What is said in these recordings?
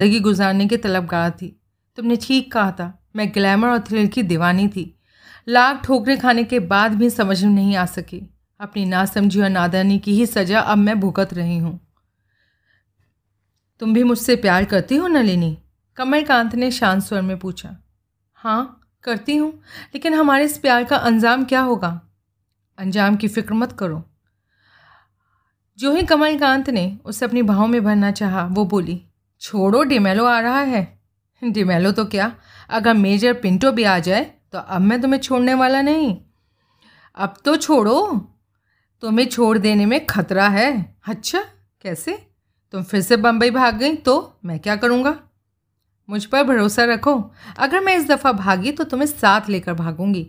ज़िंदगी गुजारने के तलबगार थी। तुमने ठीक कहा था, मैं ग्लैमर और थ्रिल की दीवानी थी। लाख ठोकरे खाने के बाद भी समझ में नहीं आ सकी। अपनी नासमझी और नादानी की ही सज़ा अब मैं भुगत रही हूँ। तुम भी मुझसे प्यार करती हो नलिनी कमलकांत ने शांत स्वर में पूछा। हाँ करती हूँ, लेकिन हमारे इस प्यार का अंजाम क्या होगा? अंजाम की फ़िक्र मत करो। जो ही कमलकांत ने उसे अपनी भाव में भरना चाहा, वो बोली छोड़ो डिमेलो आ रहा है। डिमेलो तो क्या? अगर मेजर पिंटो भी आ जाए तो अब मैं तुम्हें छोड़ने वाला नहीं। अब तो छोड़ो। तुम्हें छोड़ देने में खतरा है। अच्छा कैसे? तुम फिर से बम्बई भाग गई तो मैं क्या करूँगा? मुझ पर भरोसा रखो। अगर मैं इस दफ़ा भागी तो तुम्हें साथ लेकर भागूँगी।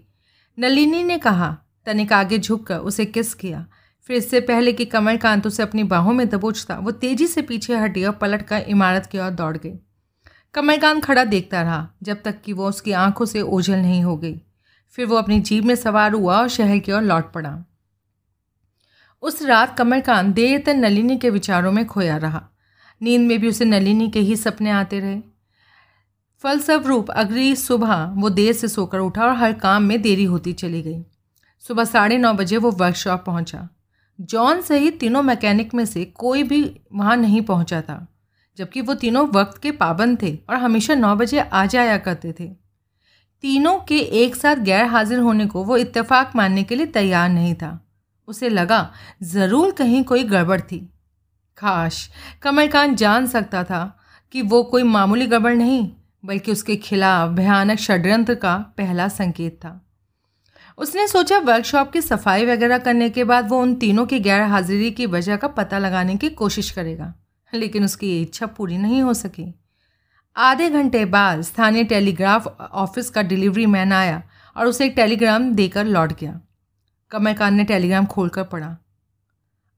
नलिनी ने कहा, तनिक आगे झुककर उसे किस किया? फिर इससे पहले कि कमर कमलकांत उसे अपनी बाहों में दबोचता, वो तेज़ी से पीछे हटी और पलट कर इमारत की ओर दौड़ गई। कमलकांत खड़ा देखता रहा, जब तक कि वो उसकी आँखों से ओझल नहीं हो गई। फिर वो अपनी जीप में सवार हुआ और शहर की ओर लौट पड़ा। उस रात कमलकांत देर तक नलिनी के विचारों में खोया रहा। नींद में भी उसे नलिनी के ही सपने आते रहे। फलस्वरूप अगली सुबह वो देर से सोकर उठा और हर काम में देरी होती चली गई। सुबह साढ़े नौ बजे वो वर्कशॉप पहुँचा। जॉन सहित तीनों मैकेनिक में से कोई भी वहाँ नहीं पहुँचा था, जबकि वो तीनों वक्त के पाबंद थे और हमेशा नौ बजे आ जाया करते थे। तीनों के एक साथ गैर हाजिर होने को वो इत्तेफाक मानने के लिए तैयार नहीं था। उसे लगा, ज़रूर कहीं कोई गड़बड़ थी। खाश कमलकांत जान सकता था कि वो कोई मामूली गड़बड़ नहीं, बल्कि उसके खिलाफ भयानक षड्यंत्र का पहला संकेत था। उसने सोचा वर्कशॉप की सफ़ाई वगैरह करने के बाद वो उन तीनों की गैर हाजिरी की वजह का पता लगाने की कोशिश करेगा, लेकिन उसकी ये इच्छा पूरी नहीं हो सकी। आधे घंटे बाद स्थानीय टेलीग्राफ ऑफ़िस का डिलीवरी मैन आया और उसे एक टेलीग्राम देकर लौट गया। कमलकांत ने टेलीग्राम खोलकर पढ़ा।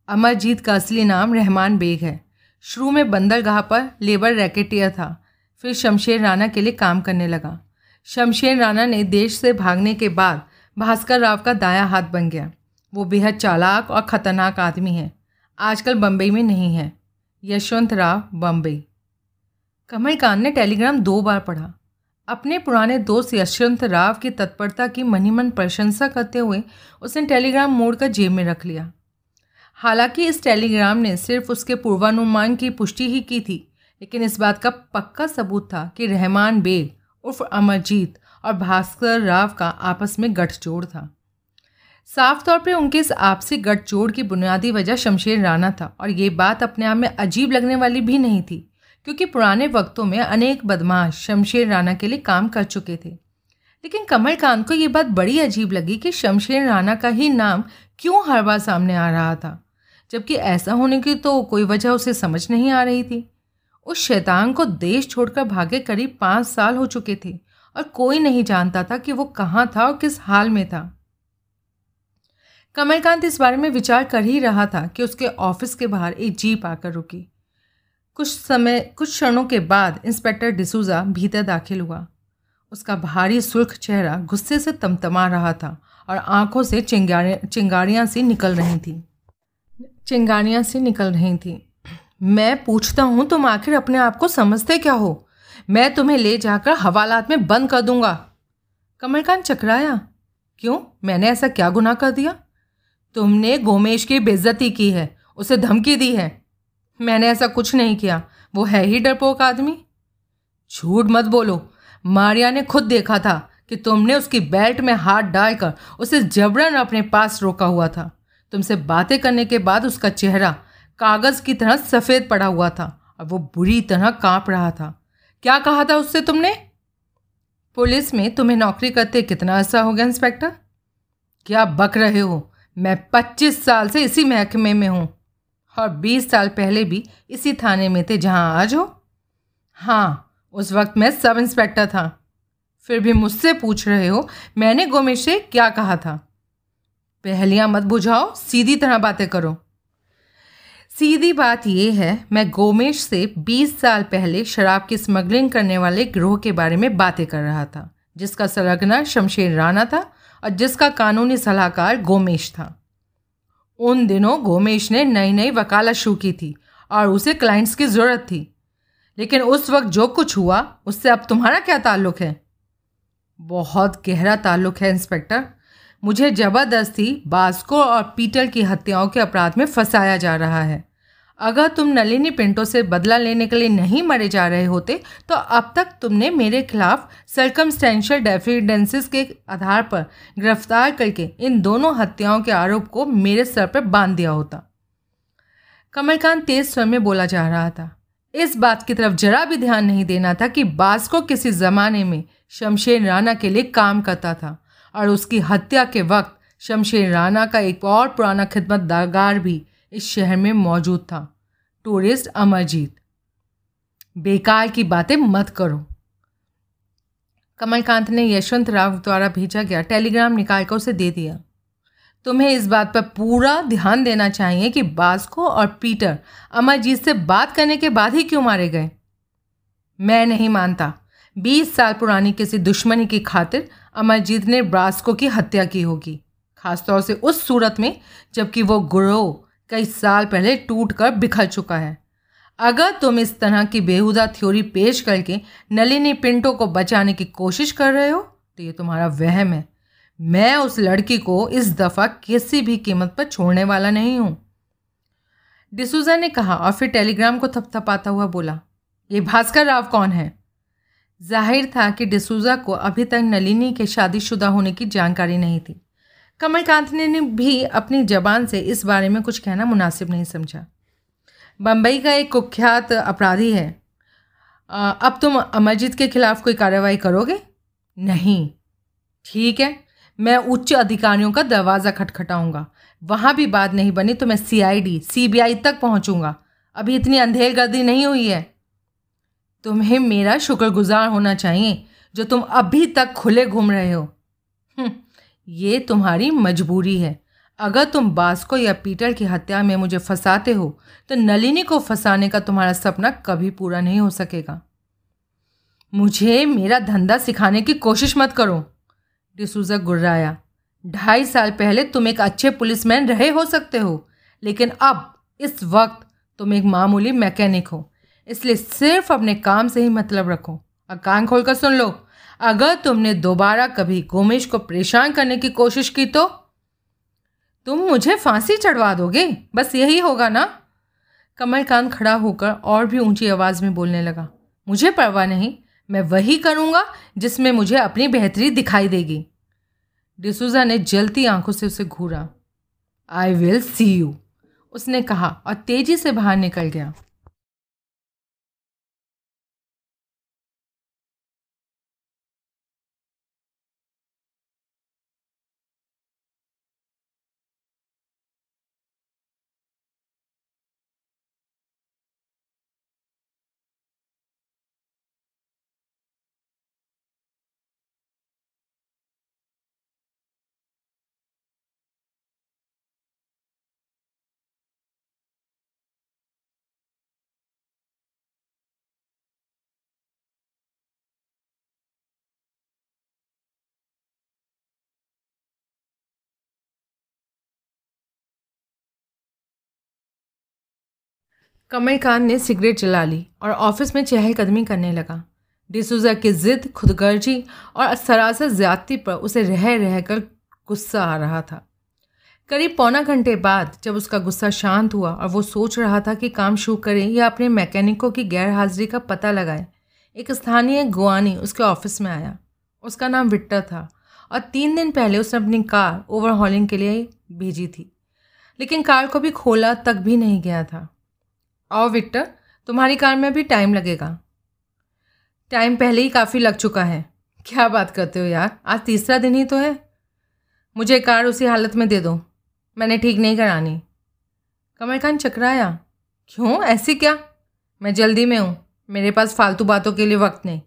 अमरजीत का असली नाम रहमान बेग है। शुरू में बंदरगाह पर लेबर रैकेटियर था, फिर शमशेर राणा के लिए काम करने लगा। शमशेर राणा ने देश से भागने के बाद भास्कर राव का दाया हाथ बन गया। वो बेहद चालाक और ख़तरनाक आदमी है। आजकल बम्बई में नहीं है। यशवंत राव बम्बई कमलकांत ने टेलीग्राम दो बार पढ़ा। अपने पुराने दोस्त यशवंत राव की तत्परता की मनी मन प्रशंसा करते हुए उसने टेलीग्राम मोड़कर जेब में रख लिया। हालाँकि इस टेलीग्राम ने सिर्फ़ उसके पूर्वानुमान की पुष्टि ही की थी, लेकिन इस बात का पक्का सबूत था कि रहमान बेग उर्फ़ अमरजीत और भास्कर राव का आपस में गठजोड़ था। साफ़ तौर पर उनके इस आपसी गठजोड़ की बुनियादी वजह शमशेर राणा था और ये बात अपने आप में अजीब लगने वाली भी नहीं थी, क्योंकि पुराने वक्तों में अनेक बदमाश शमशेर राणा के लिए काम कर चुके थे। लेकिन कमलकांत को ये बात बड़ी अजीब लगी कि शमशेर राणा का ही नाम क्यों हर बार सामने आ रहा था, जबकि ऐसा होने की तो कोई वजह उसे समझ नहीं आ रही थी। उस शैतान को देश छोड़कर भागे करीब पाँच साल हो चुके थे और कोई नहीं जानता था कि वो कहाँ था और किस हाल में था। कमलकांत इस बारे में विचार कर ही रहा था कि उसके ऑफ़िस के बाहर एक जीप आकर रुकी। कुछ समय, कुछ क्षणों के बाद इंस्पेक्टर डिसूजा भीतर दाखिल हुआ। उसका भारी सुर्ख चेहरा गुस्से से तमतमा रहा था और आँखों से चिंगारियाँ चिंगारियाँ सी निकल रही थी। चिंगारियाँ सी निकल रही थी। मैं पूछता हूँ, तुम आखिर अपने आप को समझते क्या हो? मैं तुम्हें ले जाकर हवालात में बंद कर दूँगा। कमलकांत चकराया, क्यों? मैंने ऐसा क्या गुनाह कर दिया? तुमने गोमेश की बेइज्जती की है, उसे धमकी दी है। मैंने ऐसा कुछ नहीं किया, वो है ही डरपोक आदमी। झूठ मत बोलो, मारिया ने खुद देखा था कि तुमने उसकी बेल्ट में हाथ डालकर उसे जबरन अपने पास रोका हुआ था। तुमसे बातें करने के बाद उसका चेहरा कागज़ की तरह सफ़ेद पड़ा हुआ था और वो बुरी तरह काँप रहा था। क्या कहा था उससे तुमने? पुलिस में तुम्हें नौकरी करते कितना अर्सा हो गया इंस्पेक्टर? क्या बक रहे हो? मैं पच्चीस साल से इसी महकमे में हूँ। और बीस साल पहले भी इसी थाने में थे जहाँ आज हो? हाँ उस वक्त मैं सब इंस्पेक्टर था। फिर भी मुझसे पूछ रहे हो, मैंने गोमेश से क्या कहा था? पहलियाँ मत बुझाओ, सीधी तरह बातें करो। सीधी बात यह है, मैं गोमेश से 20 साल पहले शराब की स्मगलिंग करने वाले गिरोह के बारे में बातें कर रहा था, जिसका सरगना शमशेर राणा था और जिसका कानूनी सलाहकार गोमेश था। उन दिनों गोमेश ने नई नई वकालत शुरू की थी और उसे क्लाइंट्स की ज़रूरत थी। लेकिन उस वक्त जो कुछ हुआ, उससे अब तुम्हारा क्या ताल्लुक है? बहुत गहरा ताल्लुक है, इंस्पेक्टर। मुझे ज़बरदस्ती बास्को और पीटर की हत्याओं के अपराध में फंसाया जा रहा है। अगर तुम नलिनी पिंटो से बदला लेने के लिए नहीं मरे जा रहे होते तो अब तक तुमने मेरे खिलाफ सर्कमस्टेंशियल डेफिडेंसेस के आधार पर गिरफ़्तार करके इन दोनों हत्याओं के आरोप को मेरे सर पर बाँध दिया होता। कमलकांत तेज स्वर में बोला जा रहा था। इस बात की तरफ़ जरा भी ध्यान नहीं देना था कि बास्को किसी ज़माने में शमशेर राणा के लिए काम करता था, और उसकी हत्या के वक्त शमशेर राणा का एक और पुराना खिदमतदार भी इस शहर में मौजूद था। टूरिस्ट अमरजीत, बेकार की बातें मत करो। कमलकांत ने यशवंत राव द्वारा भेजा गया टेलीग्राम निकाल कर उसे दे दिया। तुम्हें इस बात पर पूरा ध्यान देना चाहिए कि बास्को और पीटर अमरजीत से बात करने के बाद ही क्यों मारे गए। मैं नहीं मानता। बीस साल पुरानी किसी दुश्मनी की खातिर अमरजीत ने बास्को की हत्या की होगी, खासतौर से उस सूरत में जबकि वो गुरो कई साल पहले टूट कर बिखर चुका है। अगर तुम इस तरह की बेहुदा थ्योरी पेश करके नलिनी पिंटो को बचाने की कोशिश कर रहे हो तो ये तुम्हारा वहम है। मैं उस लड़की को इस दफ़ा किसी भी कीमत पर छोड़ने वाला नहीं हूँ। डिसूजा ने कहा और फिर टेलीग्राम को थपथपाता हुआ बोला, ये भास्कर राव कौन है? ज़ाहिर था कि डिसूजा को अभी तक नलिनी के शादीशुदा होने की जानकारी नहीं थी। कमलकांत ने भी अपनी जबान से इस बारे में कुछ कहना मुनासिब नहीं समझा। बम्बई का एक कुख्यात अपराधी है। अब तुम अमरजीत के खिलाफ कोई कार्रवाई करोगे? नहीं। ठीक है मैं उच्च अधिकारियों का दरवाज़ा खटखटाऊँगा। वहाँ भी बात नहीं बनी तो मैं सीआईडी सीबीआई तक पहुँचूँगा। अभी इतनी अंधेर गर्दी नहीं हुई है। तुम्हें मेरा शुक्रगुजार होना चाहिए जो तुम अभी तक खुले घूम रहे हो। हम्म, ये तुम्हारी मजबूरी है। अगर तुम बास्को या पीटर की हत्या में मुझे फंसाते हो तो नलिनी को फंसाने का तुम्हारा सपना कभी पूरा नहीं हो सकेगा। मुझे मेरा धंधा सिखाने की कोशिश मत करो, डिसूजा गुर्राया। ढाई साल पहले तुम एक अच्छे पुलिसमैन रहे हो सकते हो, लेकिन अब, इस वक्त, तुम एक मामूली मैकेनिक हो। इसलिए सिर्फ़ अपने काम से ही मतलब रखो। और कान खोलकर सुन लो। अगर तुमने दोबारा कभी गोमेश को परेशान करने की कोशिश की तो? तुम मुझे फांसी चढ़वा दोगे? बस यही होगा ना? कमलकांत खड़ा होकर और भी ऊँची आवाज़ में बोलने लगा, मुझे परवाह नहीं, मैं वही करूँगा जिसमें मुझे अपनी बेहतरी दिखाई देगी। डिसूजा ने जलती आँखों से उसे घूरा। आई विल सी यू उसने कहा और तेज़ी से बाहर निकल गया। कमलकांत ने सिगरेट जला ली और ऑफ़िस में चहलकदमी करने लगा। डिसूजा की ज़िद, खुदगर्जी और सरासर ज़्यादती पर उसे रह रह कर गुस्सा आ रहा था। करीब पौना घंटे बाद जब उसका गुस्सा शांत हुआ और वो सोच रहा था कि काम शुरू करे या अपने मैकेनिकों की गैर हाजिरी का पता लगाए, एक स्थानीय गुआनी उसके ऑफ़िस में आया। उसका नाम विट्टा था और तीन दिन पहले उसने अपनी कार ओवरहॉलिंग के लिए भेजी थी, लेकिन कार को भी खोला तक भी नहीं गया था। आओ विक्टर, तुम्हारी कार में भी टाइम लगेगा। टाइम पहले ही काफ़ी लग चुका है। क्या बात करते हो यार? आज तीसरा दिन ही तो है। मुझे कार उसी हालत में दे दो। मैंने ठीक नहीं करानी। कमर खान चकराया। क्यों? ऐसी क्या? मैं जल्दी में हूँ। मेरे पास फालतू बातों के लिए वक्त नहीं।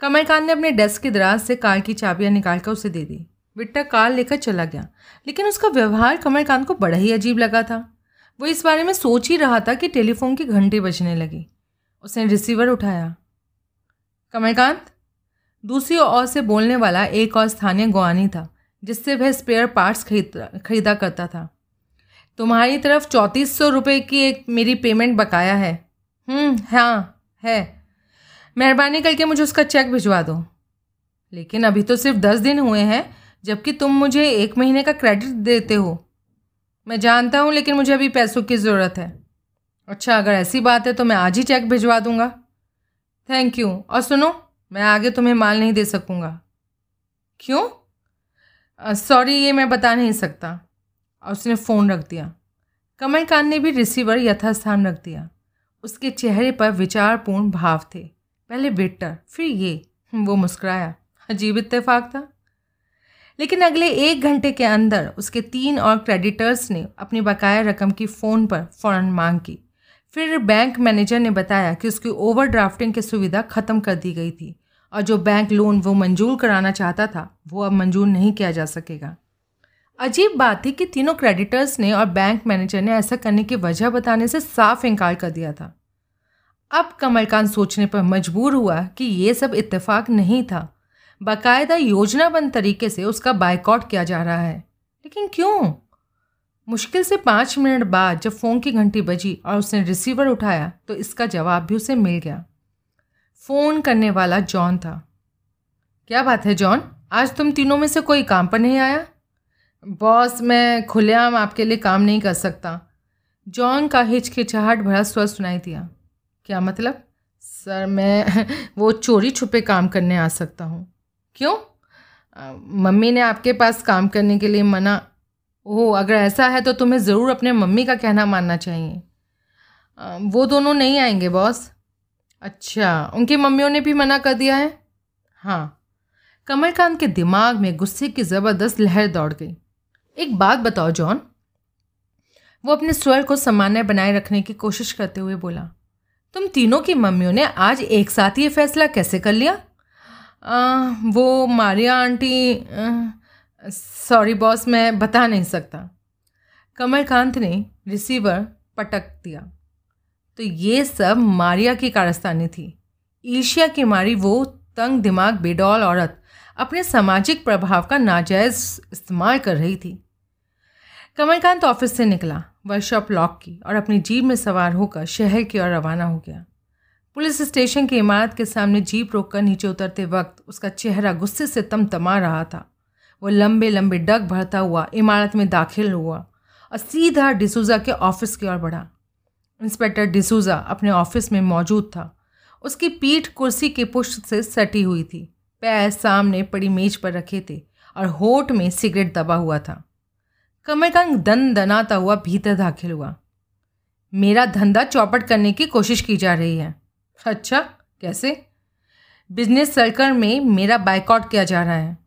कमर खान ने अपने डेस्क की दराज से कार की चाबियाँ निकाल कर उसे दे दी। विट्टा कार लेकर चला गया। लेकिन उसका व्यवहार कमर खान को बड़ा ही अजीब लगा था। वो इस बारे में सोच ही रहा था कि टेलीफोन की घंटी बजने लगी। उसने रिसीवर उठाया। कमलकांत दूसरी ओर से बोलने वाला एक और स्थानीय गुआनी था जिससे वह स्पेयर पार्ट्स खरीद खरीदा करता था। तुम्हारी तरफ़ चौंतीस सौ रुपये की एक मेरी पेमेंट बकाया है। हम्म, हाँ है। मेहरबानी करके मुझे उसका चेक भिजवा दो। लेकिन अभी तो सिर्फ़ दस दिन हुए हैं जबकि तुम मुझे एक महीने का क्रेडिट देते हो। मैं जानता हूँ, लेकिन मुझे अभी पैसों की ज़रूरत है। अच्छा अगर ऐसी बात है तो मैं आज ही चेक भिजवा दूँगा। थैंक यू और सुनो, मैं आगे तुम्हें माल नहीं दे सकूँगा। क्यों? सॉरी ये मैं बता नहीं सकता। और उसने फ़ोन रख दिया। कमलकांत ने भी रिसीवर यथास्थान रख दिया। उसके चेहरे पर विचारपूर्ण भाव थे। पहले बिटर फिर ये। वो मुस्कुराया। अजीब इत्तेफाक था। लेकिन अगले एक घंटे के अंदर उसके तीन और क्रेडिटर्स ने अपनी बकाया रकम की फ़ोन पर फ़ौरन मांग की। फिर बैंक मैनेजर ने बताया कि उसकी ओवरड्राफ्टिंग की सुविधा ख़त्म कर दी गई थी और जो बैंक लोन वो मंजूर कराना चाहता था, वो अब मंजूर नहीं किया जा सकेगा। अजीब बात थी कि तीनों क्रेडिटर्स ने और बैंक मैनेजर ने ऐसा करने की वजह बताने से साफ़ इनकार कर दिया था। अब कमलकांत सोचने पर मजबूर हुआ कि ये सब इत्तेफाक नहीं था। बाकायदा योजनाबंद तरीके से उसका बाइकआउट किया जा रहा है। लेकिन क्यों? मुश्किल से पाँच मिनट बाद जब फ़ोन की घंटी बजी और उसने रिसीवर उठाया तो इसका जवाब भी उसे मिल गया। फ़ोन करने वाला जॉन था। क्या बात है जॉन? आज तुम तीनों में से कोई काम पर नहीं आया? बॉस, मैं खुलेआम आपके लिए काम नहीं कर सकता। जॉन का हिचकिचाहट भरा स्वर सुनाई दिया। क्या मतलब? सर, मैं वो चोरी छुपे काम करने आ सकता हूँ। क्यों? मम्मी ने आपके पास काम करने के लिए मना। ओह, अगर ऐसा है तो तुम्हें ज़रूर अपने मम्मी का कहना मानना चाहिए। वो दोनों नहीं आएँगे, बॉस। अच्छा उनकी मम्मियों ने भी मना कर दिया है? हाँ। कमलकांत के दिमाग में गुस्से की ज़बरदस्त लहर दौड़ गई। एक बात बताओ, जॉन। वो अपने स्वर को सामान्य बनाए रखने की कोशिश करते हुए बोला, तुम तीनों की मम्मियों ने आज एक साथ ये फैसला कैसे कर लिया? आ, वो मारिया आंटी सॉरी बॉस मैं बता नहीं सकता। कमलकांत ने रिसीवर पटक दिया। तो ये सब मारिया की कारस्तानी थी। ईर्ष्या की मारी वो तंग दिमाग बेडौल औरत अपने सामाजिक प्रभाव का नाजायज़ इस्तेमाल कर रही थी। कमलकांत ऑफ़िस से निकला वर्कशॉप लॉक की और अपनी जीप में सवार होकर शहर की ओर रवाना हो गया। पुलिस स्टेशन की इमारत के सामने जीप रोककर नीचे उतरते वक्त उसका चेहरा गुस्से से तमतमा रहा था। वो लंबे लंबे डग भरता हुआ इमारत में दाखिल हुआ और सीधा डिसूजा के ऑफ़िस की ओर बढ़ा। इंस्पेक्टर डिसूजा अपने ऑफ़िस में मौजूद था। उसकी पीठ कुर्सी के पुष्ट से सटी हुई थी। पैर सामने पड़ी मेज पर रखे थे और होठ में सिगरेट दबा हुआ था। कमरकांत दन दनाता हुआ भीतर दाखिल हुआ। मेरा धंधा चौपट करने की कोशिश की जा रही है। अच्छा कैसे? बिज़नेस सर्कल में मेरा बाइकआउट किया जा रहा है।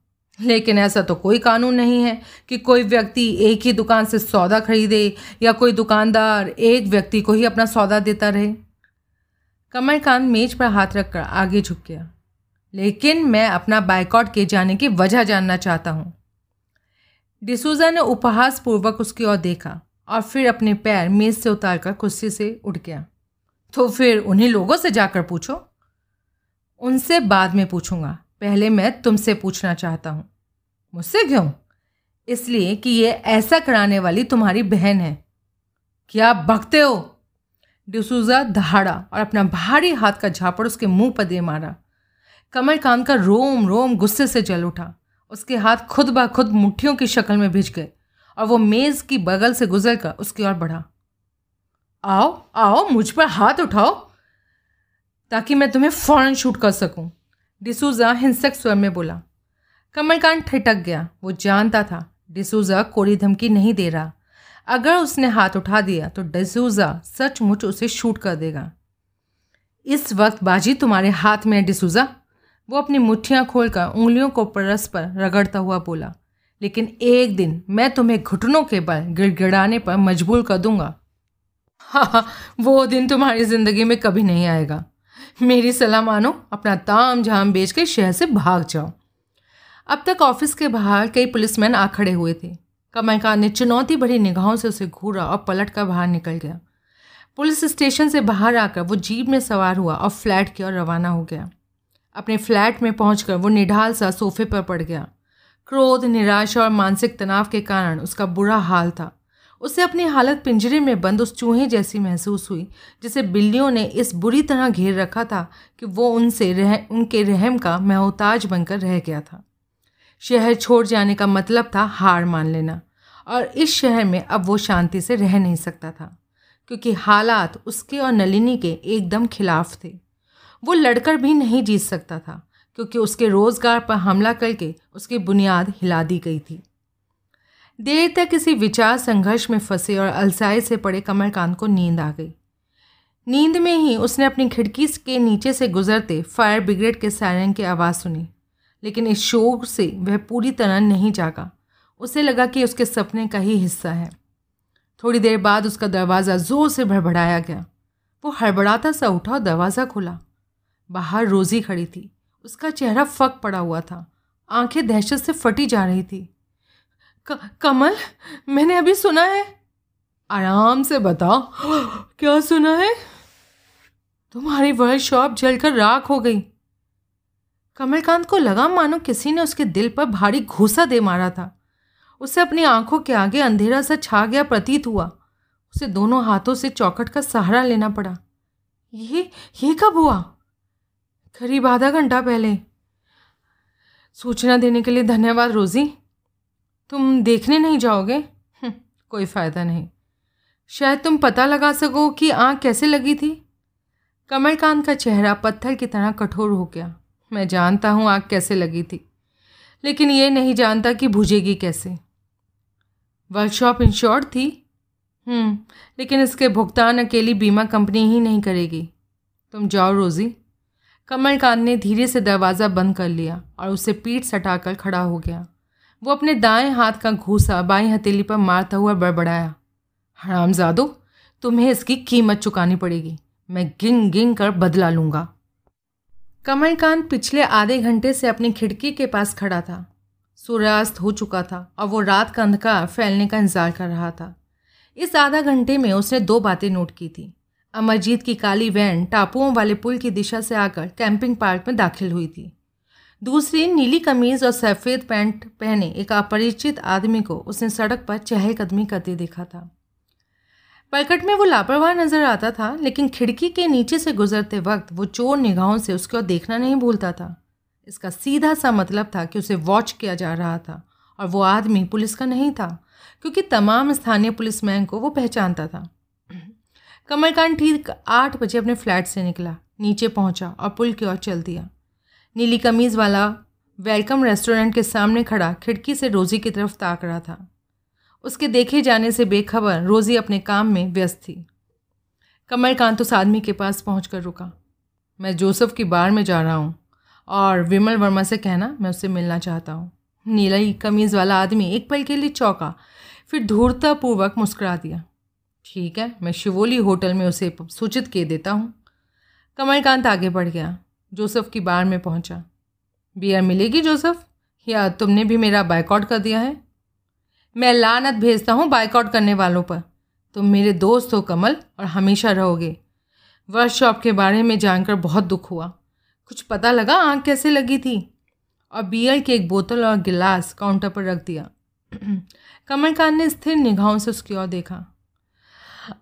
लेकिन ऐसा तो कोई कानून नहीं है कि कोई व्यक्ति एक ही दुकान से सौदा खरीदे या कोई दुकानदार एक व्यक्ति को ही अपना सौदा देता रहे। कमलकांत मेज पर हाथ रखकर आगे झुक गया। लेकिन मैं अपना बाइकआउट किए जाने की वजह जानना चाहता हूँ। डिसूजा ने उपहास पूर्वक उसकी ओर देखा और फिर अपने पैर मेज से उतारकर कुर्सी से उठ गया। तो फिर उन्हीं लोगों से जाकर पूछो। उनसे बाद में पूछूँगा। पहले मैं तुमसे पूछना चाहता हूँ। मुझसे क्यों? इसलिए कि ये ऐसा कराने वाली तुम्हारी बहन है। क्या भगते हो? डिसूजा दहाड़ा और अपना भारी हाथ का झापड़ उसके मुँह पर दे मारा। कमलकांत का रोम रोम गुस्से से जल उठा। उसके हाथ खुद ब खुद मुट्ठियों की शक्ल में भिज गए और वो मेज़ की बगल से गुजर कर उसकी ओर बढ़ा। आओ आओ, मुझ पर हाथ उठाओ, ताकि मैं तुम्हें फ़ौरन शूट कर सकूँ। डिसूजा हिंसक स्वर में बोला। कमलकांत ठिटक गया, वो जानता था, डिसूजा कोरी धमकी नहीं दे रहा। अगर उसने हाथ उठा दिया तो डिसूजा सचमुच उसे शूट कर देगा। इस वक्त बाजी तुम्हारे हाथ में है, डिसूजा। वो अपनी मुठ्ठियाँ खोलकर उंगलियों को परस पर रगड़ता हुआ बोला, लेकिन एक दिन मैं तुम्हें घुटनों के बल गिड़गिड़ाने पर मजबूर कर दूँगा। हाँ वो दिन तुम्हारी ज़िंदगी में कभी नहीं आएगा। मेरी सलाह मानो, अपना ताम झाम बेच के शहर से भाग जाओ। अब तक ऑफ़िस के बाहर कई पुलिसमैन आ खड़े हुए थे। कमलकांत ने चुनौती भरी निगाहों से उसे घूरा और पलट कर बाहर निकल गया। पुलिस स्टेशन से बाहर आकर वो जीप में सवार हुआ और फ्लैट की ओर रवाना हो गया। अपने फ्लैट में पहुंचकर वो निढाल सा सोफे पर पड़ गया। क्रोध, निराशा और मानसिक तनाव के कारण उसका बुरा हाल था। उसे अपनी हालत पिंजरे में बंद उस चूहे जैसी महसूस हुई, जिसे बिल्लियों ने इस बुरी तरह घेर रखा था कि वो उनसे रह, उनके रहम का महताज बनकर रह गया था। शहर छोड़ जाने का मतलब था हार मान लेना, और इस शहर में अब वो शांति से रह नहीं सकता था, क्योंकि हालात उसके और नलिनी के एकदम खिलाफ थे। वो लड़कर भी नहीं जीत सकता था, क्योंकि उसके रोज़गार पर हमला करके उसकी बुनियाद हिला दी गई थी। देर तक किसी विचार संघर्ष में फंसे और अलसाए से पड़े कमलकांत को नींद आ गई। नींद में ही उसने अपनी खिड़की के नीचे से गुजरते फायर ब्रिगेड के सायरन की आवाज़ सुनी, लेकिन इस शोर से वह पूरी तरह नहीं जागा। उसे लगा कि उसके सपने का ही हिस्सा है। थोड़ी देर बाद उसका दरवाज़ा ज़ोर से भड़बड़ाया गया। वो हड़बड़ाता सा उठा और दरवाज़ा खुला। बाहर रोज़ी खड़ी थी। उसका चेहरा फक पड़ा हुआ था। आँखें दहशत से फटी जा रही थी। कमल, मैंने अभी सुना है। आराम से बताओ, क्या सुना है? तुम्हारी वर्कशॉप जलकर राख हो गई। कमलकांत को लगा मानो किसी ने उसके दिल पर भारी घूसा दे मारा था। उसे अपनी आँखों के आगे अंधेरा सा छा गया प्रतीत हुआ। उसे दोनों हाथों से चौकट का सहारा लेना पड़ा। ये ये कब हुआ? करीब आधा घंटा पहले। सूचना देने के लिए धन्यवाद, रोज़ी। तुम देखने नहीं जाओगे? हम्म, कोई फ़ायदा नहीं। शायद तुम पता लगा सको कि आँख कैसे लगी थी। कमलकांत का चेहरा पत्थर की तरह कठोर हो गया। मैं जानता हूँ आँख कैसे लगी थी लेकिन ये नहीं जानता कि भुजेगी कैसे। वर्कशॉप इंश्योर्ड थी? हम्म, लेकिन इसके भुगतान अकेली बीमा कंपनी ही नहीं करेगी। तुम जाओ रोज़ी। कमलकांत ने धीरे से दरवाज़ा बंद कर लिया और उसे पीठ सटाकर खड़ा हो गया। वो अपने दाएँ हाथ का घूसा बाई हथेली पर मारता हुआ बड़बड़ाया। हरामजादो, तुम्हें इसकी कीमत चुकानी पड़ेगी। मैं गिंग गिंग कर बदला लूँगा। कमलकांत पिछले आधे घंटे से अपनी खिड़की के पास खड़ा था। सूर्यास्त हो चुका था और वो रात का अंधकार फैलने का इंतज़ार कर रहा था। इस आधा घंटे में उसने दो बातें नोट की थी। अमरजीत की काली वैन टापुओं वाले पुल की दिशा से आकर कैंपिंग पार्क में दाखिल हुई थी। दूसरी नीली कमीज और सफ़ेद पैंट पहने एक अपरिचित आदमी को उसने सड़क पर चहलकदमी करते देखा था। पलकट में वो लापरवाह नज़र आता था, लेकिन खिड़की के नीचे से गुजरते वक्त वो चोर निगाहों से उसकी ओर देखना नहीं भूलता था। इसका सीधा सा मतलब था कि उसे वॉच किया जा रहा था, और वो आदमी पुलिस का नहीं था, क्योंकि तमाम स्थानीय पुलिसमैन को वो पहचानता था। कमलकांत ठीक आठ बजे अपने फ्लैट से निकला, नीचे पहुँचा और पुल की ओर चल दिया। नीली कमीज़ वाला वेलकम रेस्टोरेंट के सामने खड़ा खिड़की से रोज़ी की तरफ़ ताक रहा था। उसके देखे जाने से बेखबर रोज़ी अपने काम में व्यस्त थी। कमलकांत उस आदमी के पास पहुँच कर रुका। मैं जोसेफ की बार में जा रहा हूँ और विमल वर्मा से कहना मैं उससे मिलना चाहता हूँ। नीली कमीज़ वाला आदमी एक पल के लिए चौंका, फिर धूर्तापूर्वक मुस्कुरा दिया। ठीक है, मैं शिवोली होटल में उसे सूचित किए देता हूँ। कमलकांत आगे बढ़ गया। जोसेफ की बार में पहुँचा। बियर मिलेगी जोसेफ? या तुमने भी मेरा बाइकआउट कर दिया है? मैं लानत भेजता हूँ बाइकआउट करने वालों पर। तुम मेरे दोस्त हो कमल और हमेशा रहोगे। वर्कशॉप के बारे में जानकर बहुत दुख हुआ। कुछ पता लगा आँख कैसे लगी थी? और बियर की एक बोतल और गिलास काउंटर पर रख दिया। कमलकांत ने स्थिर निगाहों से उसकी ओर देखा।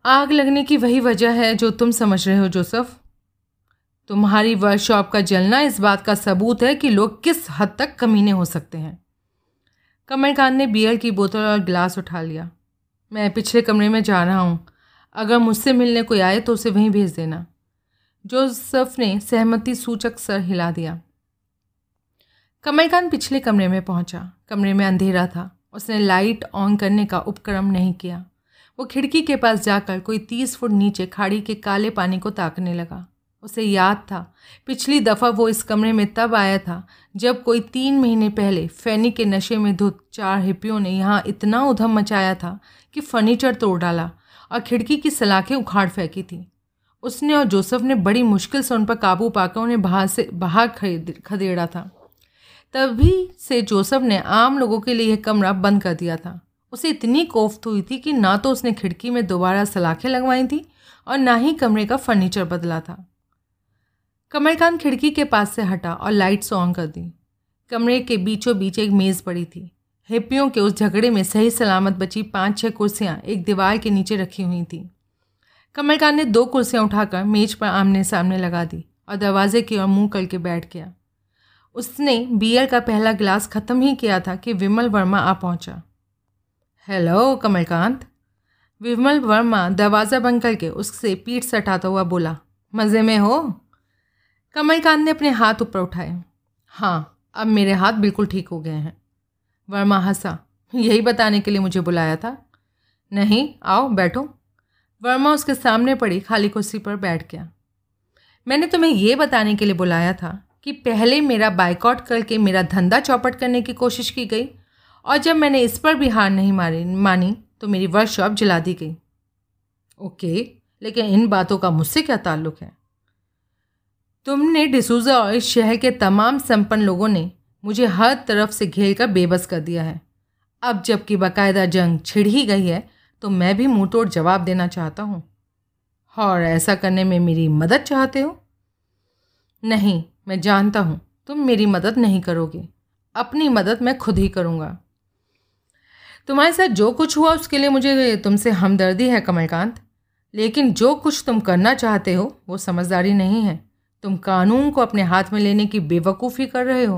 आग लगने की वही वजह है जो तुम समझ रहे हो जोसफ? तुम्हारी वर्कशॉप का जलना इस बात का सबूत है कि लोग किस हद तक कमीने हो सकते हैं। कमर खान ने बियर की बोतल और गिलास उठा लिया। मैं पिछले कमरे में जा रहा हूँ। अगर मुझसे मिलने कोई आए तो उसे वहीं भेज देना। जोसफ ने सहमति सूचक सर हिला दिया। कमर खान पिछले कमरे में पहुँचा। कमरे में अंधेरा था। उसने लाइट ऑन करने का उपक्रम नहीं किया। वो खिड़की के पास जाकर कोई तीस फुट नीचे खाड़ी के काले पानी को ताकने लगा। उसे याद था। पिछली दफ़ा वो इस कमरे में तब आया था, जब कोई तीन महीने पहले फैनी के नशे में धुत चार हिप्पियों ने यहाँ इतना उधम मचाया था कि फर्नीचर तोड़ डाला और खिड़की की सलाखें उखाड़ फेंकी थी। उसने और जोसेफ ने बड़ी मुश्किल से उन पर काबू पाकर उन्हें बाहर से, बाहर खरीद, खदेड़ा था। तभी से जोसेफ ने आम लोगों के लिए यह कमरा बंद कर दिया था। उसे इतनी कोफ्त हुई थी कि ना तो उसने खिड़की में दोबारा सलाखें लगवाई थी और ना ही कमरे का फर्नीचर बदला था। कमलकांत खिड़की के पास से हटा और लाइट्स ऑन कर दी। कमरे के बीचों बीच एक मेज़ पड़ी थी। हिप्पियों के उस झगड़े में सही सलामत बची पाँच छह कुर्सियाँ एक दीवार के नीचे रखी हुई थीं। कमलकांत ने दो कुर्सियाँ उठाकर मेज पर आमने सामने लगा दी और दरवाजे की ओर मुँह करके बैठ गया। उसने बियर का पहला गिलास ख़त्म ही किया था कि विमल वर्मा आ पहुँचा। हेलो कमलकांत विमल वर्मा दरवाज़ा बंद करके उससे पीठ सटाता हुआ बोला, मज़े में हो? कमलकांत ने अपने हाथ ऊपर उठाए। हाँ अब मेरे हाथ बिल्कुल ठीक हो गए हैं। वर्मा हंसा। यही बताने के लिए मुझे बुलाया था। नहीं, आओ, बैठो। वर्मा उसके सामने पड़ी, खाली कुर्सी पर बैठ गया। मैंने तुम्हें यह बताने के लिए बुलाया था कि पहले मेरा बाइकआउट करके मेरा धंधा चौपट करने की कोशिश की गई और जब मैंने इस पर भी हार नहीं मारी, मानी तो मेरी वर्कशॉप जला दी गई। ओके, लेकिन इन बातों का मुझसे क्या ताल्लुक है? तुमने डिसूज़ा और इस शहर के तमाम संपन्न लोगों ने मुझे हर तरफ़ से घेर कर बेबस कर दिया है। अब जबकि बाकायदा जंग छिड़ ही गई है तो मैं भी मुँह तोड़ जवाब देना चाहता हूँ। और ऐसा करने में मेरी मदद चाहते हो? नहीं, मैं जानता हूँ, तुम मेरी मदद नहीं करोगे। अपनी मदद मैं खुद ही करूँगा। तुम्हारे साथ जो कुछ हुआ उसके लिए मुझे तुमसे हमदर्दी है कमलकांत, लेकिन जो कुछ तुम करना चाहते हो, वो समझदारी नहीं है। तुम कानून को अपने हाथ में लेने की बेवकूफ़ी कर रहे हो।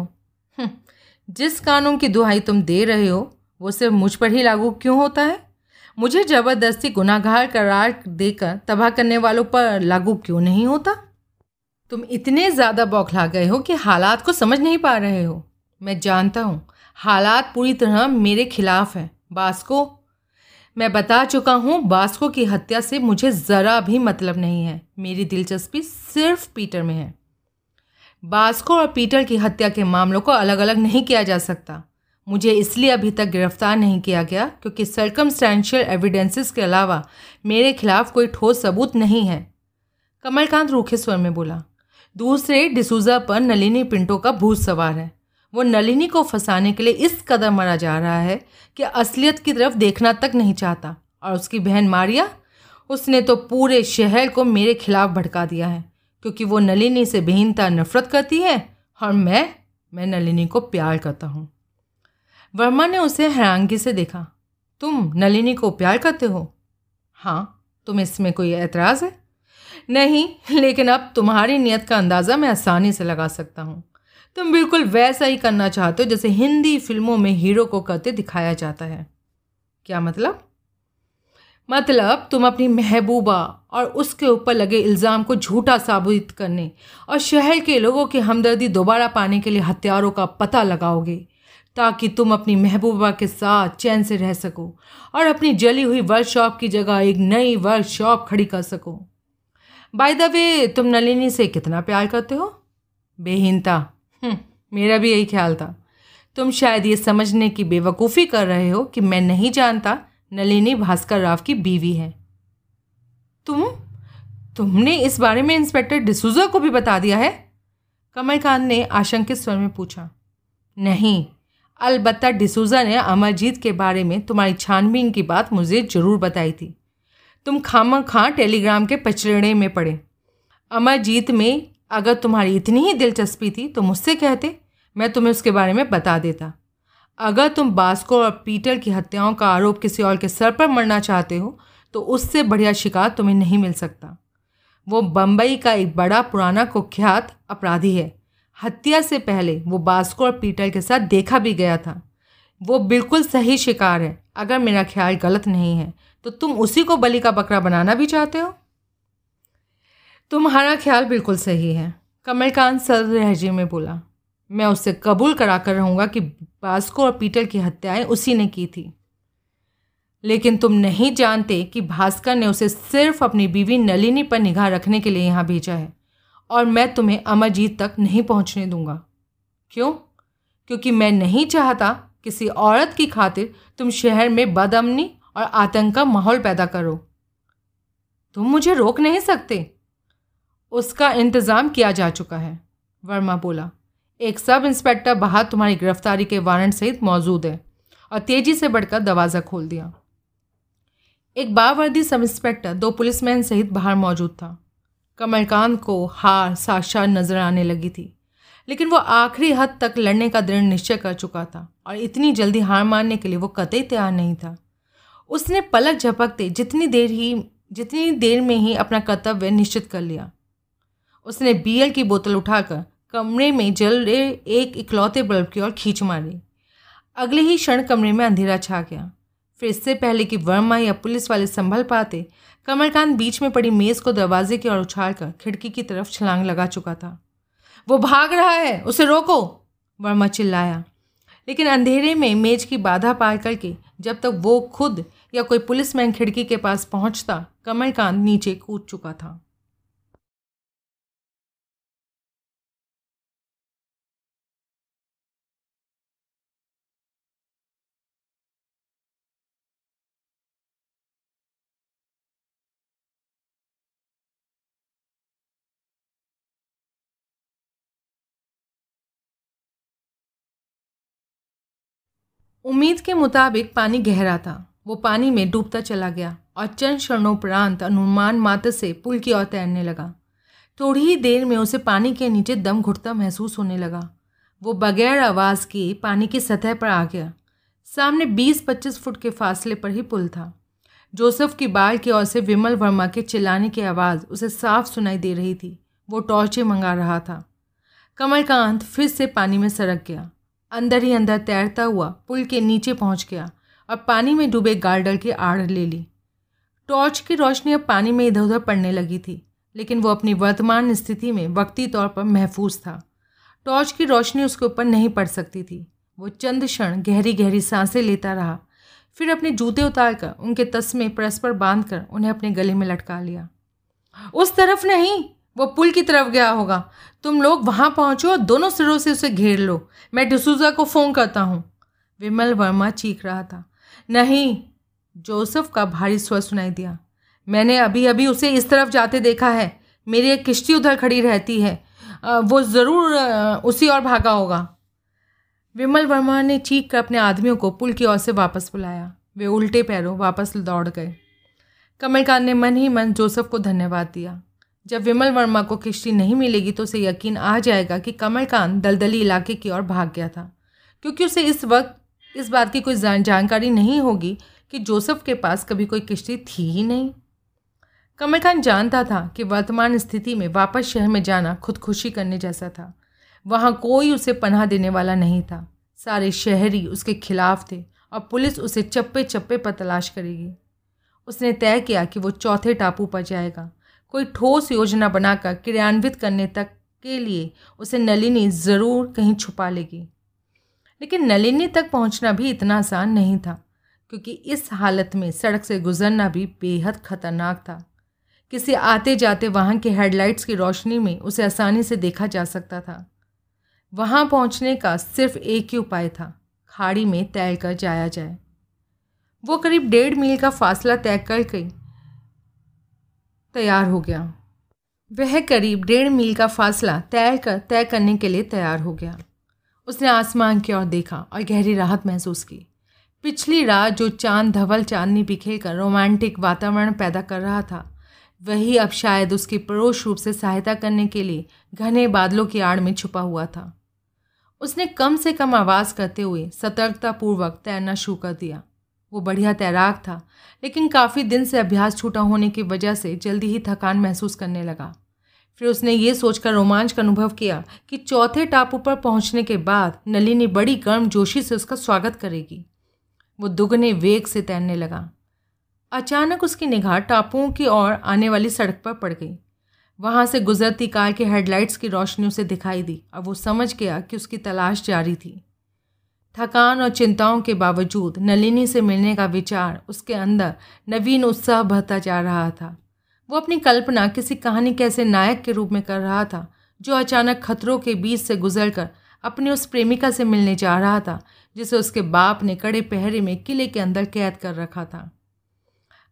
हम्म, जिस कानून की दुहाई तुम दे रहे हो वो सिर्फ़ मुझ पर ही लागू क्यों होता है? मुझे ज़बरदस्ती गुनाहगार करार देकर तबाह करने वालों पर लागू क्यों नहीं होता? तुम इतने ज़्यादा बौखला गए हो कि हालात को समझ नहीं पा रहे हो। मैं जानता हूँ हालात पूरी तरह मेरे खिलाफ हैं। बास्को मैं बता चुका हूँ, बास्को की हत्या से मुझे ज़रा भी मतलब नहीं है। मेरी दिलचस्पी सिर्फ़ पीटर में है। बास्को और पीटर की हत्या के मामलों को अलग अलग नहीं किया जा सकता। मुझे इसलिए अभी तक गिरफ़्तार नहीं किया गया क्योंकि सर्कमस्टेंशियल एविडेंसेस के अलावा मेरे खिलाफ कोई ठोस सबूत नहीं है। कमलकांत रूखे स्वर में बोला, दूसरे डिसूजा पर नलिनी पिंटो का भूत सवार है। वो नलिनी को फंसाने के लिए इस कदर मरा जा रहा है कि असलियत की तरफ़ देखना तक नहीं चाहता। और उसकी बहन मारिया, उसने तो पूरे शहर को मेरे खिलाफ भड़का दिया है, क्योंकि वो नलिनी से बेहनता नफरत करती है और मैं मैं नलिनी को प्यार करता हूँ। वर्मा ने उसे हैरानगी से देखा। तुम नलिनी को प्यार करते हो? हाँ तुम इसमें कोई एतराज़ है? नहीं, लेकिन अब तुम्हारी नीयत का अंदाज़ा मैं आसानी से लगा सकता हूँ। तुम बिल्कुल वैसा ही करना चाहते हो जैसे हिंदी फ़िल्मों में हीरो को करते दिखाया जाता है। क्या मतलब? मतलब तुम अपनी महबूबा और उसके ऊपर लगे इल्ज़ाम को झूठा साबित करने और शहर के लोगों की हमदर्दी दोबारा पाने के लिए हथियारों का पता लगाओगे, ताकि तुम अपनी महबूबा के साथ चैन से रह सको और अपनी जली हुई वर्कशॉप की जगह एक नई वर्कशॉप खड़ी कर सको। बाय द वे तुम नलिनी से कितना प्यार करते हो? बेहिनता मेरा भी यही ख्याल था। तुम शायद ये समझने की बेवकूफ़ी कर रहे हो कि मैं नहीं जानता नलिनी भास्कर राव की बीवी है। तुम, तुमने इस बारे में इंस्पेक्टर डिसूजा को भी बता दिया है? कमलकांत ने आशंकित स्वर में पूछा, नहीं, अलबत्ता डिसूजा ने अमरजीत के बारे में तुम्हारी छानबीन की बात मुझे ज़रूर बताई थी। तुम खामा खां टेलीग्राम के पचड़े में पड़े। अमरजीत में अगर तुम्हारी इतनी ही दिलचस्पी थी तो मुझसे कहते। मैं तुम्हें उसके बारे में बता देता। अगर तुम बास्को और पीटर की हत्याओं का आरोप किसी और के सर पर मरना चाहते हो तो उससे बढ़िया शिकार तुम्हें नहीं मिल सकता। वो बम्बई का एक बड़ा पुराना कुख्यात अपराधी है। हत्या से पहले वो बास्को और पीटर के साथ देखा भी गया था। वो बिल्कुल सही शिकार है। अगर मेरा ख्याल गलत नहीं है तो तुम उसी को बलि का बकरा बनाना भी चाहते हो? तुम्हारा ख्याल बिल्कुल सही है कमलकांत सर लहजे में बोला। मैं उससे कबूल करा कर रहूँगा कि बास्को और पीटर की हत्याएँ उसी ने की थी। लेकिन तुम नहीं जानते कि भास्कर ने उसे सिर्फ़ अपनी बीवी नलिनी पर निगाह रखने के लिए यहाँ भेजा है, और मैं तुम्हें अमरजीत तक नहीं पहुँचने दूँगा। क्यों? क्योंकि मैं नहीं चाहता किसी औरत की खातिर तुम शहर में बदअमनी और आतंक का माहौल पैदा करो। तुम मुझे रोक नहीं सकते। उसका इंतज़ाम किया जा चुका है। वर्मा बोला, एक सब इंस्पेक्टर बाहर तुम्हारी गिरफ्तारी के वारंट सहित मौजूद है। और तेज़ी से बढ़कर दरवाज़ा खोल दिया। एक बावर्दी सब इंस्पेक्टर दो पुलिसमैन सहित बाहर मौजूद था। कमलकांत को हार, साक्षात नज़र आने लगी थी, लेकिन वो आखिरी हद तक लड़ने का दृढ़ निश्चय कर चुका था और इतनी जल्दी हार मानने के लिए वो कतई तैयार नहीं था। उसने पलक झपकते जितनी देर ही, जितनी देर में ही अपना कर्तव्य निश्चित कर लिया। उसने बीएल की बोतल उठाकर कमरे में जल रहे एक इकलौते बल्ब की ओर खींच मारी। अगले ही क्षण कमरे में अंधेरा छा गया। फिर इससे पहले कि वर्मा या पुलिस वाले संभल पाते, कमलकांत बीच में पड़ी मेज़ को दरवाजे की ओर उछाल कर खिड़की की तरफ़ छलांग लगा चुका था। वो भाग रहा है, उसे रोको! वर्मा चिल्लाया। लेकिन अंधेरे में मेज की बाधा पार करके जब तक वो खुद या कोई पुलिसमैन खिड़की के पास पहुँचता, कमलकांत नीचे कूद चुका था। उम्मीद के मुताबिक पानी गहरा था। वो पानी में डूबता चला गया और चंद क्षणोपरांत अनुमान मात्र से पुल की ओर तैरने लगा। थोड़ी ही देर में उसे पानी के नीचे दम घुटता महसूस होने लगा। वो बगैर आवाज़ के पानी की सतह पर आ गया। सामने 20-25 फुट के फासले पर ही पुल था। जोसेफ की बाल की ओर से विमल वर्मा के चिल्लाने की आवाज़ उसे साफ़ सुनाई दे रही थी। वो टॉर्चें मंगा रहा था। कमलकांत फिर से पानी में सरक गया। अंदर ही अंदर तैरता हुआ पुल के नीचे पहुँच गया और पानी में डूबे गार्डर की आड़ ले ली। टॉर्च की रोशनी अब पानी में इधर उधर पड़ने लगी थी, लेकिन वो अपनी वर्तमान स्थिति में वक्ती तौर पर महफूज था। टॉर्च की रोशनी उसके ऊपर नहीं पड़ सकती थी। वो चंद क्षण गहरी गहरी साँसें लेता रहा, फिर अपने जूते उतार कर उनके तस्मे परस्पर बाँध कर उन्हें अपने गले में लटका लिया। उस तरफ़ नहीं! वो पुल की तरफ़ गया होगा। तुम लोग वहाँ पहुँचो और दोनों सिरों से उसे घेर लो। मैं डिसूजा को फ़ोन करता हूँ। विमल वर्मा चीख रहा था। नहीं, जोसेफ का भारी स्वर सुनाई दिया। मैंने अभी अभी उसे इस तरफ़ जाते देखा है। मेरी एक किश्ती उधर खड़ी रहती है। वो ज़रूर उसी और भागा होगा। विमल वर्मा ने चीख कर अपने आदमियों को पुल की ओर से वापस बुलाया। वे उल्टे पैरों वापस दौड़ गए। कमलकांत ने मन ही मन जोसेफ को धन्यवाद दिया। जब विमल वर्मा को किश्ती नहीं मिलेगी तो उसे यकीन आ जाएगा कि कमलकांत दलदली इलाके की ओर भाग गया था। क्योंकि उसे इस वक्त, इस बात की कोई जानकारी नहीं होगी कि जोसेफ के पास कभी कोई किश्ती थी ही नहीं। कमलकांत जानता था कि वर्तमान स्थिति में वापस शहर में जाना खुदकुशी करने जैसा था। वहाँ कोई उसे पनाह देने वाला नहीं था। सारे शहरी उसके खिलाफ थे और पुलिस उसे चप्पे चप्पे पर तलाश करेगी। उसने तय किया कि वो चौथे टापू पर जाएगा। कोई ठोस योजना बनाकर क्रियान्वित करने तक के लिए उसे नलिनी ज़रूर कहीं छुपा लेगी। लेकिन नलिनी तक पहुँचना भी इतना आसान नहीं था, क्योंकि इस हालत में सड़क से गुजरना भी बेहद खतरनाक था। किसी आते जाते वाहन के हेडलाइट्स की रोशनी में उसे आसानी से देखा जा सकता था। वहाँ पहुँचने का सिर्फ़ एक ही उपाय था, खाड़ी में तैर कर जाया जाए। वो करीब डेढ़ मील का फासला तय कर गई। तैयार हो गया। वह करीब डेढ़ मील का फासला तय कर, तय करने के लिए तैयार हो गया। उसने आसमान की ओर देखा और गहरी राहत महसूस की। पिछली रात जो चाँद, धवल, चांदनी बिखेर कर रोमांटिक वातावरण पैदा कर रहा था, वही अब शायद उसकी परोक्ष रूप से सहायता करने के लिए घने बादलों की आड़ में छुपा हुआ था। उसने कम से कम आवाज़ करते हुए सतर्कतापूर्वक तैरना शुरू कर दिया। वो बढ़िया तैराक था, लेकिन काफ़ी दिन से अभ्यास छूटा होने की वजह से जल्दी ही थकान महसूस करने लगा। फिर उसने ये सोचकर रोमांच का अनुभव किया कि चौथे टापू पर पहुँचने के बाद नलिनी बड़ी गर्म जोशी से उसका स्वागत करेगी। वो दुगने वेग से तैरने लगा। अचानक उसकी निगाह टापुओं की ओर आने वाली सड़क पर पड़ गई। वहाँ से गुजरती कार के हेडलाइट्स की रोशनी उसे दिखाई दी और वो समझ गया कि उसकी तलाश जारी थी। थकान और चिंताओं के बावजूद नलिनी से मिलने का विचार उसके अंदर नवीन उत्साह बहता जा रहा था। वो अपनी कल्पना किसी कहानी के ऐसे नायक के रूप में कर रहा था, जो अचानक खतरों के बीच से गुजरकर अपने उस प्रेमिका से मिलने जा रहा था, जिसे उसके बाप ने कड़े पहरे में किले के अंदर कैद कर रखा था।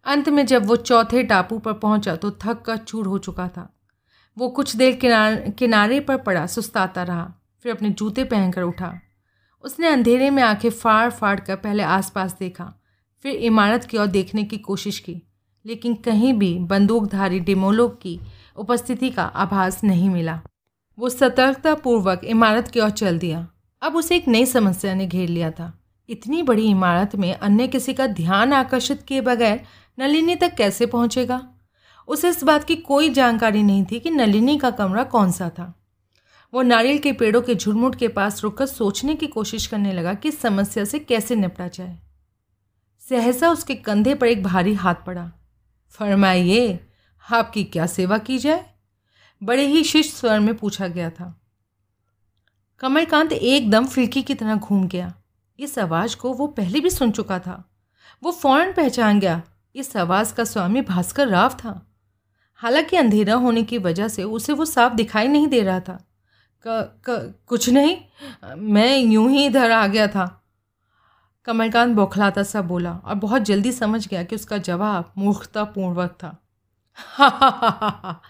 अंत में जब वो चौथे टापू पर पहुँचा तो थक कर चूर हो चुका था। वो कुछ देर किनारे किनारे पर पड़ा, सुस्ताता रहा, फिर अपने जूते पहनकर उठा। उसने अंधेरे में आँखें फाड़ फाड़ कर पहले आसपास देखा, फिर इमारत की ओर देखने की कोशिश की, लेकिन कहीं भी बंदूकधारी डिमोलो की उपस्थिति का आभास नहीं मिला। वो सतर्कतापूर्वक इमारत की ओर चल दिया। अब उसे एक नई समस्या ने घेर लिया था। इतनी बड़ी इमारत में अन्य किसी का ध्यान आकर्षित किए बगैर नलिनी तक कैसे पहुंचेगा? उसे इस बात की कोई जानकारी नहीं थी कि नलिनी का कमरा कौन सा था। वो नारियल के पेड़ों के झुरमुट के पास रुककर सोचने की कोशिश करने लगा कि समस्या से कैसे निपटा जाए। सहसा उसके कंधे पर एक भारी हाथ पड़ा। फरमाइए, आपकी क्या सेवा की जाए? बड़े ही शिष्ट स्वर में पूछा गया था। कमलकांत एकदम फिरकी की तरह घूम गया। इस आवाज़ को वो पहले भी सुन चुका था। वो फ़ौरन पहचान गया, इस आवाज़ का स्वामी भास्कर राव था। हालाँकि अंधेरा होने की वजह से उसे वो साफ़ दिखाई नहीं दे रहा था। क, क, कुछ नहीं मैं यूँ ही इधर आ गया था। कमलकांत बौखलाता सा बोला और बहुत जल्दी समझ गया कि उसका जवाब मूर्खतापूर्वक था।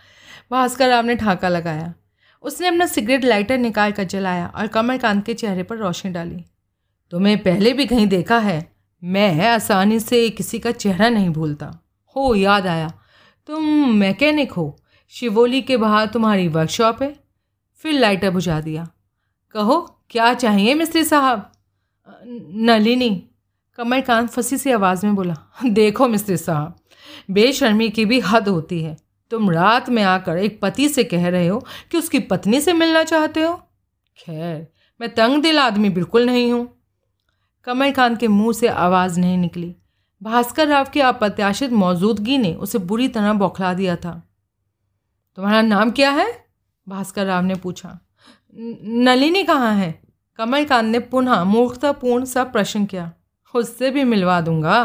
भास्कर राव ने ठाका लगाया। उसने अपना सिगरेट लाइटर निकाल कर जलाया और कमलकांत के चेहरे पर रोशनी डाली। तुम्हें पहले भी कहीं देखा है? मैं आसानी से किसी का चेहरा नहीं भूलता। हो याद आया। तुम मैकेनिक हो। शिवोली के बाहर तुम्हारी वर्कशॉप है। फिर लाइटर बुझा दिया। कहो, क्या चाहिए मिस्त्री साहब? नलिनी कमलकांत फंसी सी आवाज़ में बोला, देखो मिस्त्री साहब, बेशर्मी की भी हद होती है। तुम रात में आकर एक पति से कह रहे हो कि उसकी पत्नी से मिलना चाहते हो? खैर, मैं तंग दिल आदमी बिल्कुल नहीं हूँ। कमलकांत के मुँह से आवाज़ नहीं निकली। भास्कर राव की अप्रत्याशित मौजूदगी ने उसे बुरी तरह बौखला दिया था। तुम्हारा नाम क्या है? भास्कर राव ने पूछा नलिनी कहाँ है? कमलकांत ने पुनः मूर्खतापूर्ण सा प्रश्न किया, उससे भी मिलवा दूँगा?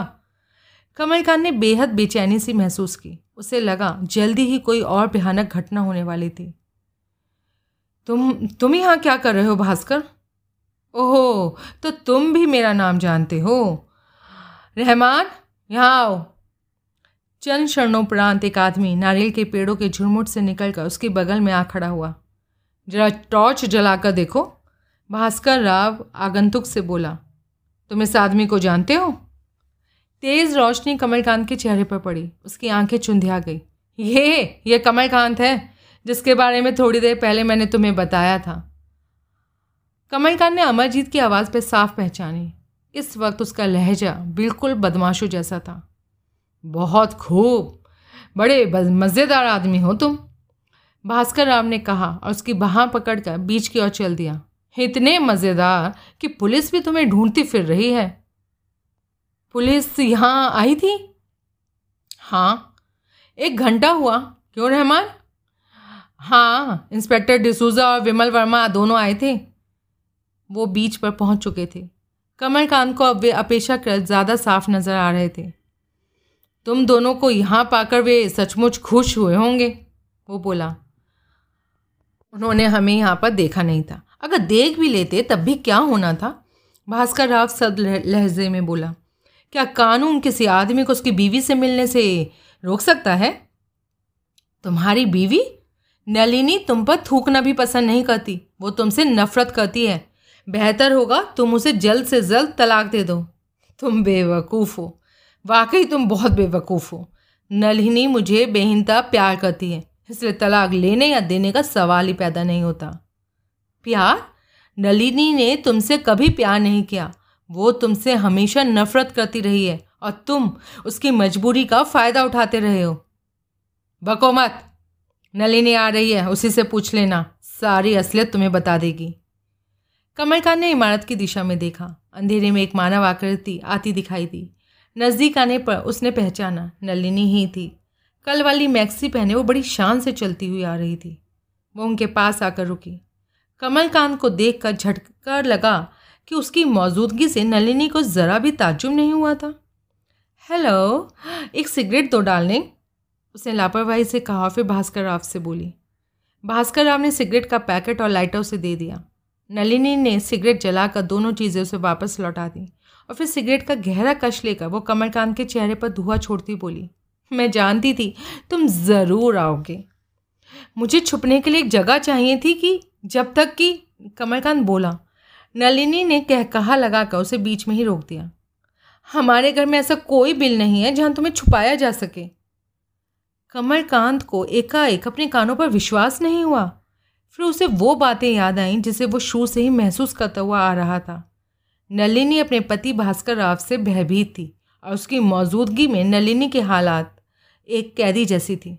कमलकांत ने बेहद बेचैनी सी महसूस की। उसे लगा, जल्दी ही कोई और भयानक घटना होने वाली थी। तुम तुम यहाँ क्या कर रहे हो भास्कर? ओहो तो तुम भी मेरा नाम जानते हो? रहमान, यहाँ आओ। चंद क्षणोपरांत एक आदमी नारियल के पेड़ों के झुरमुट से निकलकर उसके बगल में आ खड़ा हुआ। जरा टॉर्च जलाकर देखो। भास्कर राव आगंतुक से बोला, तुम इस आदमी को जानते हो? तेज़ रोशनी कमलकांत के चेहरे पर पड़ी। उसकी आँखें चुंधिया गई। ये ये कमलकांत है, जिसके बारे में थोड़ी देर पहले मैंने तुम्हें बताया था। कमलकांत ने अमरजीत की आवाज़ पर साफ़ पहचानी। इस वक्त उसका लहजा बिल्कुल बदमाशों जैसा था। बहुत खूब। बड़े मज़ेदार आदमी हो तुम। भास्कर राव ने कहा और उसकी बाह पकड़कर बीच की ओर चल दिया। इतने मज़ेदार कि पुलिस भी तुम्हें ढूंढती फिर रही है। पुलिस यहाँ आई थी? हाँ। एक घंटा हुआ। क्यों रहमान? हाँ इंस्पेक्टर डिसूजा और विमल वर्मा दोनों आए थे। वो बीच पर पहुँच चुके थे। कमलकांत को अब वे अपेक्षाकृत ज़्यादा साफ़ नज़र आ रहे थे। तुम दोनों को यहाँ पाकर वे सचमुच खुश हुए होंगे, वो बोला। उन्होंने हमें यहाँ पर देखा नहीं था। अगर देख भी लेते, तब भी क्या होना था? भास्कर राव सद लहजे में बोला। क्या कानून किसी आदमी को उसकी बीवी से मिलने से रोक सकता है? तुम्हारी बीवी? नलिनी तुम पर थूकना भी पसंद नहीं करती। वो तुमसे नफरत करती है। बेहतर होगा तुम उसे जल्द से जल्द तलाक दे दो। तुम बेवकूफ़ हो। वाकई तुम बहुत बेवकूफ़ हो। नलिनी मुझे बेहिनता प्यार करती है, इसलिए तलाक लेने या देने का सवाल ही पैदा नहीं होता। प्यार? नलिनी ने तुमसे कभी प्यार नहीं किया। वो तुमसे हमेशा नफरत करती रही है और तुम उसकी मजबूरी का फ़ायदा उठाते रहे हो। बको मत। नलिनी आ रही है, उसी से पूछ लेना। सारी असलियत तुम्हें बता देगी। कमलकांत ने इमारत की दिशा में देखा। अंधेरे में एक मानव आकृति आती दिखाई दी। नज़दीक आने पर उसने पहचाना, नलिनी ही थी। कल वाली मैक्सी पहने वो बड़ी शान से चलती हुई आ रही थी। वो उनके पास आकर रुकी। कमलकांत को देख कर झटका लगा कि उसकी मौजूदगी से नलिनी को ज़रा भी ताजुब नहीं हुआ था। हेलो, एक सिगरेट दो डालने उसने लापरवाही से कहा, फिर भास्कर राव से बोली। भास्कर राव ने सिगरेट का पैकेट और लाइटर उसे दे दिया। नलिनी ने सिगरेट जलाकर दोनों चीज़ें उसे वापस लौटा दी। और फिर सिगरेट का गहरा कश लेकर वो कमलकांत के चेहरे पर धुआँ छोड़ती बोली, मैं जानती थी तुम ज़रूर आओगे। मुझे छुपने के लिए एक जगह चाहिए थी कि जब तक कि कमलकांत बोला। नलिनी ने कह कहा लगाकर उसे बीच में ही रोक दिया। हमारे घर में ऐसा कोई बिल नहीं है जहाँ तुम्हें छुपाया जा सके कमलकांत को एकाएक अपने कानों पर विश्वास नहीं हुआ। फिर उसे वो बातें याद आईं जिसे वो शुरू से ही महसूस करता हुआ आ रहा था। नलिनी अपने पति भास्कर राव से भयभीत थी और उसकी मौजूदगी में नलिनी के हालात एक कैदी जैसी थी।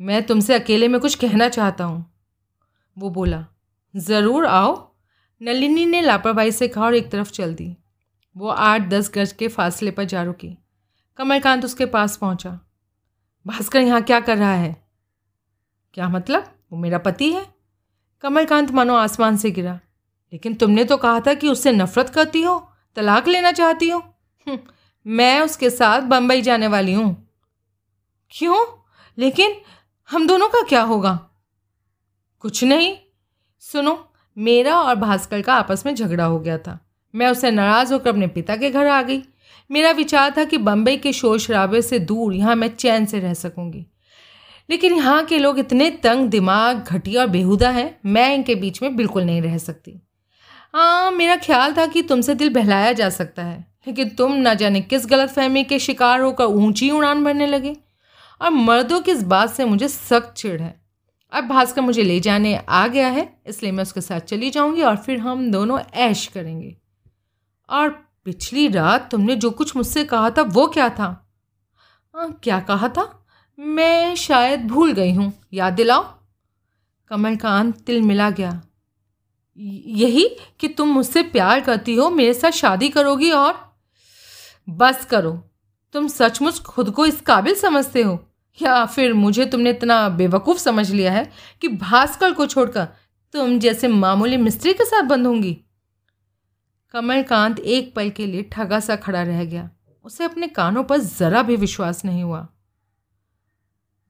मैं तुमसे अकेले में कुछ कहना चाहता हूँ, वो बोला। ज़रूर आओ। नलिनी ने लापरवाही से कहा और एक तरफ़ चल दी। वो आठ दस गज के फासले पर जा रुकी। कमलकांत उसके पास पहुँचा। भास्कर यहाँ क्या कर रहा है? क्या मतलब? वो मेरा पति है? कमलकांत मानो आसमान से गिरा। लेकिन तुमने तो कहा था कि उससे नफरत करती हो तलाक लेना चाहती हो। हम्म, मैं उसके साथ बम्बई जाने वाली हूँ। क्यों? लेकिन हम दोनों का क्या होगा? कुछ नहीं। सुनो मेरा और भास्कर का आपस में झगड़ा हो गया था। मैं उससे नाराज़ होकर अपने पिता के घर आ गई। मेरा विचार था कि बम्बई के शोर शराबे से दूर यहाँ मैं चैन से रह सकूँगी। लेकिन यहाँ के लोग इतने तंग दिमाग घटिया और बेहुदा हैं मैं इनके बीच में बिल्कुल नहीं रह सकती। हाँ मेरा ख्याल था कि तुमसे दिल बहलाया जा सकता है लेकिन तुम न जाने किस गलत फहमी के शिकार होकर ऊँची उड़ान भरने लगे। और मर्दों की इस बात से मुझे सख्त चिढ़ है। अब भास्कर मुझे ले जाने आ गया है इसलिए मैं उसके साथ चली जाऊँगी और फिर हम दोनों ऐश करेंगे। और पिछली रात तुमने जो कुछ मुझसे कहा था वो क्या था? आ, क्या कहा था? मैं शायद भूल गई हूँ याद दिलाओ। कमलकांत तिल मिला गया। यही कि तुम मुझसे प्यार करती हो, मेरे साथ शादी करोगी और? बस करो। तुम सचमुच खुद को इस काबिल समझते हो? या फिर मुझे तुमने इतना बेवकूफ़ समझ लिया है कि भास्कर को छोड़कर तुम जैसे मामूली मिस्त्री के साथ बंद होंगी? कमलकांत एक पल के लिए ठगा सा खड़ा रह गया। उसे अपने कानों पर ज़रा भी विश्वास नहीं हुआ।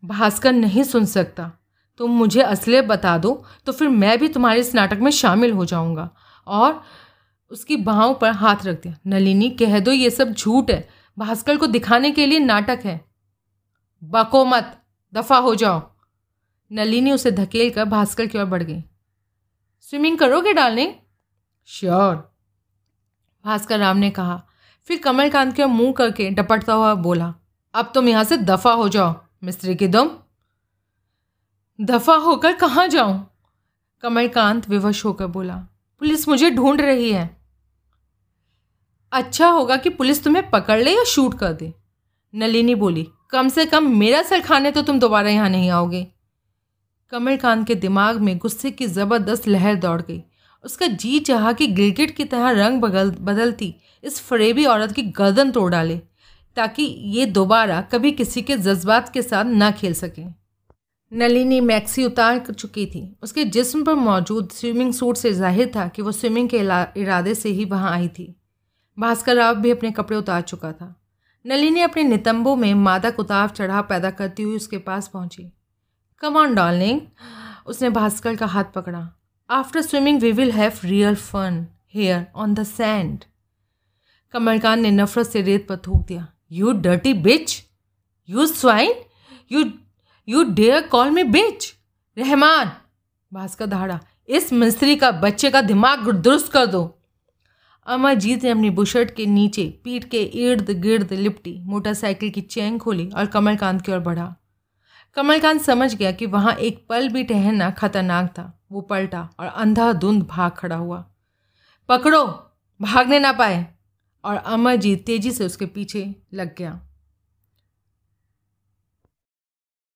भास्कर नहीं सुन सकता। तुम मुझे असलियत बता दो तो फिर मैं भी तुम्हारे इस नाटक में शामिल हो जाऊँगा। और उसकी बाहों पर हाथ रख दिया। नलिनी, कह दो ये सब झूठ है। भास्कर को दिखाने के लिए नाटक है। बको मत। दफ़ा हो जाओ। नलिनी उसे धकेल कर भास्कर की ओर बढ़ गई। स्विमिंग करोगे डार्लिंग श्योर। भास्कर राम ने कहा। फिर कमलकांत के मुँह करके डपटता हुआ बोला, अब तुम यहाँ से दफ़ा हो जाओ, मिस्त्री की दम। दफ़ा होकर कहाँ जाऊँ? कमलकांत विवश होकर बोला, पुलिस मुझे ढूंढ रही है। अच्छा होगा कि पुलिस तुम्हें पकड़ ले या शूट कर दे। नलिनी बोली, कम से कम मेरा सर खाने तो तुम दोबारा यहाँ नहीं आओगे। कमलकांत के दिमाग में गुस्से की ज़बरदस्त लहर दौड़ गई। उसका जी चाहा कि गिलगिट की तरह रंग बदल बदलती इस फरेबी औरत की गर्दन तोड़ डाले, ताकि ये दोबारा कभी किसी के जज्बात के साथ ना खेल सके। नलिनी मैक्सी उतार चुकी थी। उसके जिस्म पर मौजूद स्विमिंग सूट से ज़ाहिर था कि वो स्विमिंग के इरादे से ही वहाँ आई थी। भास्कर राव भी अपने कपड़े उतार चुका था। नलिनी अपने नितंबों में मादक उतार चढ़ाव पैदा करती हुई उसके पास पहुँची। कम ऑन डार्लिंग उसने भास्कर का हाथ पकड़ा। After swimming we will have real fun here on the sand Kamalkant ने नफरत से रेत पर थूक दिया। You dirty bitch you swine You you dare call me bitch Rahman Bhaskar दहाड़ा इस मिस्त्री का बच्चे का दिमाग दुरुस्त कर दो। अमरजीत ने अपनी बुशर्ट के नीचे पीठ के इर्द गिर्द लिपटी, मोटरसाइकिल की चैन खोली और कमलकांत की ओर बढ़ा। कमलकांत समझ गया कि वहाँ एक पल भी ठहरना खतरनाक था। वो पलटा और अंधाधुंध भाग खड़ा हुआ। पकड़ो, भागने ना पाए। और अमरजीत तेज़ी से उसके पीछे लग गया।